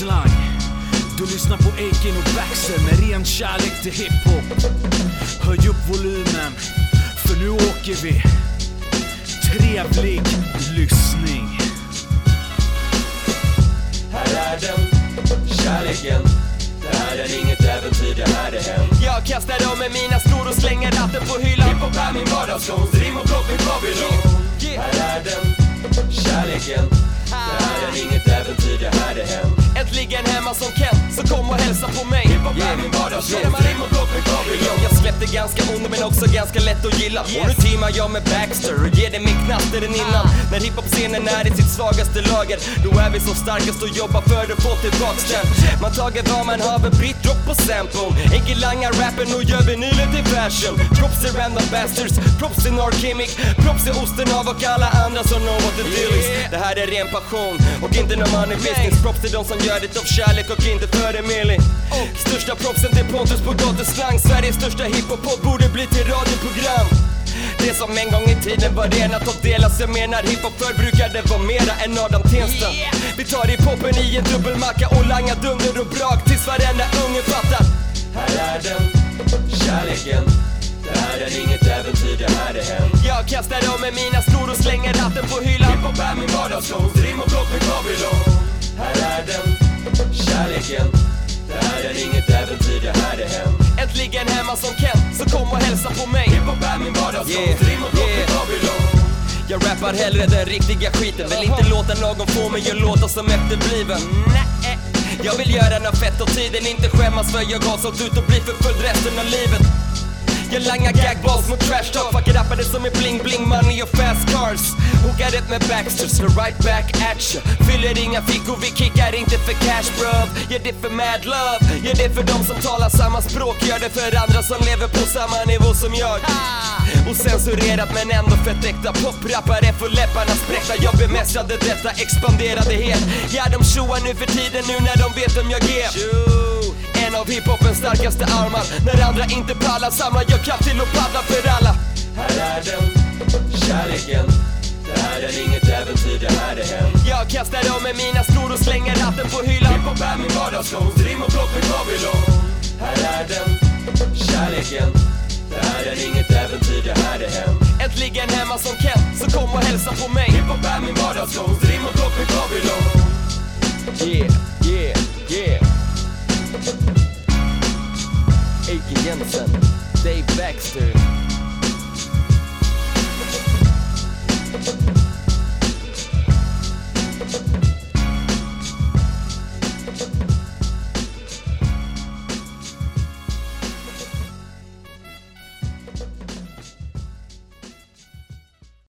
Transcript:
slang. Du lyssnar på Aiken och Baxter med ren kärlek till hiphop. Höj upp volymen, för nu åker vi. Trevlig lyssning. Här är den, kärleken. Det här är inget äventyr, det här är hem. Jag kastar om med mina skor och slänger ratten på hyllan. Hiphop är min vardagskonst, rim och block med Babylon. Yeah. Här är den, kärleken. Det här är hem. Äntligen hemma som Ken, så kom och hälsa på mig. Hiphop är min vardagskonst, rim och block med Babylon. Jag släppte ganska ond men också ganska lätt att gilla Och nu teamar jag med Baxter och ger dig mer knaster än innan När hiphop-scenen är i sitt svagaste lager Då är vi som starkast och jobbar för att få tillbaks den Man tager vad man har britt samplen Enkel langar rappen och gör vinylen till fashion. Props till random bastards, props till Norkimic Props till osten av och alla andra som know what the deal is Det här är ren passion och inte någon money business. Props till de som gör det av kärlek och inte för en milli Största propsen till Pontus på gatuslang Sveriges största hiphop-podd borde bli till radioprogram det som en gång i tiden var rena toppdelar Jag menar hiphop förr brukade vara mera än Adam Tensta Vi tar hiphopen i en dubbelmacka och langar dunder och brak tills varenda unge fattar Här är den, kärleken. Det här är inget äventyr, det här är hem. Jag kastar om med mina skor och slänger ratten på hyllan Hiphop är min vardagskonst, rim och block med Babylon. Här är den, kärleken. Det här är inget äventyr, det här är hem. Äntligen hemma som Ken, så kom och hälsa på mig Hiphop Jag rappar hellre den riktiga skiten. Vill inte låta någon få mig att låta som efterbliven. Jag vill göra något fett och tiden inte skämmas för jag har sålt ut och blir förföljd resten av livet jag langar gagballs mot trash talk. Fuckar rappare som är bling bling money och fast cars? Huggar ett med Baxters, slår right back at you Fyller inga fickor, vi kickar inte för cash bruv. Gör det för mad love, gör det för de som talar samma språk. Gör det för andra som lever på samma nivå som jag. Osensurerat men ändå fett äkta Poprappare. Får läpparna spräckta. Jag bemästrade detta, expanderade helt. Ja de tjoar nu för tiden nu när de vet vem jag är av hiphopens starkaste armar När andra inte pallar samlar jag kraft till att paddla för alla Här är den, kärleken. Det här är inget äventyr, det här är hem. Jag kastar om med mina skor och slänger ratten på hyllan Hiphop är min vardagskonst, rim och block med Babylon. Här är den, kärleken. Det här är inget äventyr, det här är hem. Äntligen hemma som Kent, så kom och hälsa på mig Hiphop är min vardagskonst, rim och block med Babylon. Yeah, yeah Dave Baxter.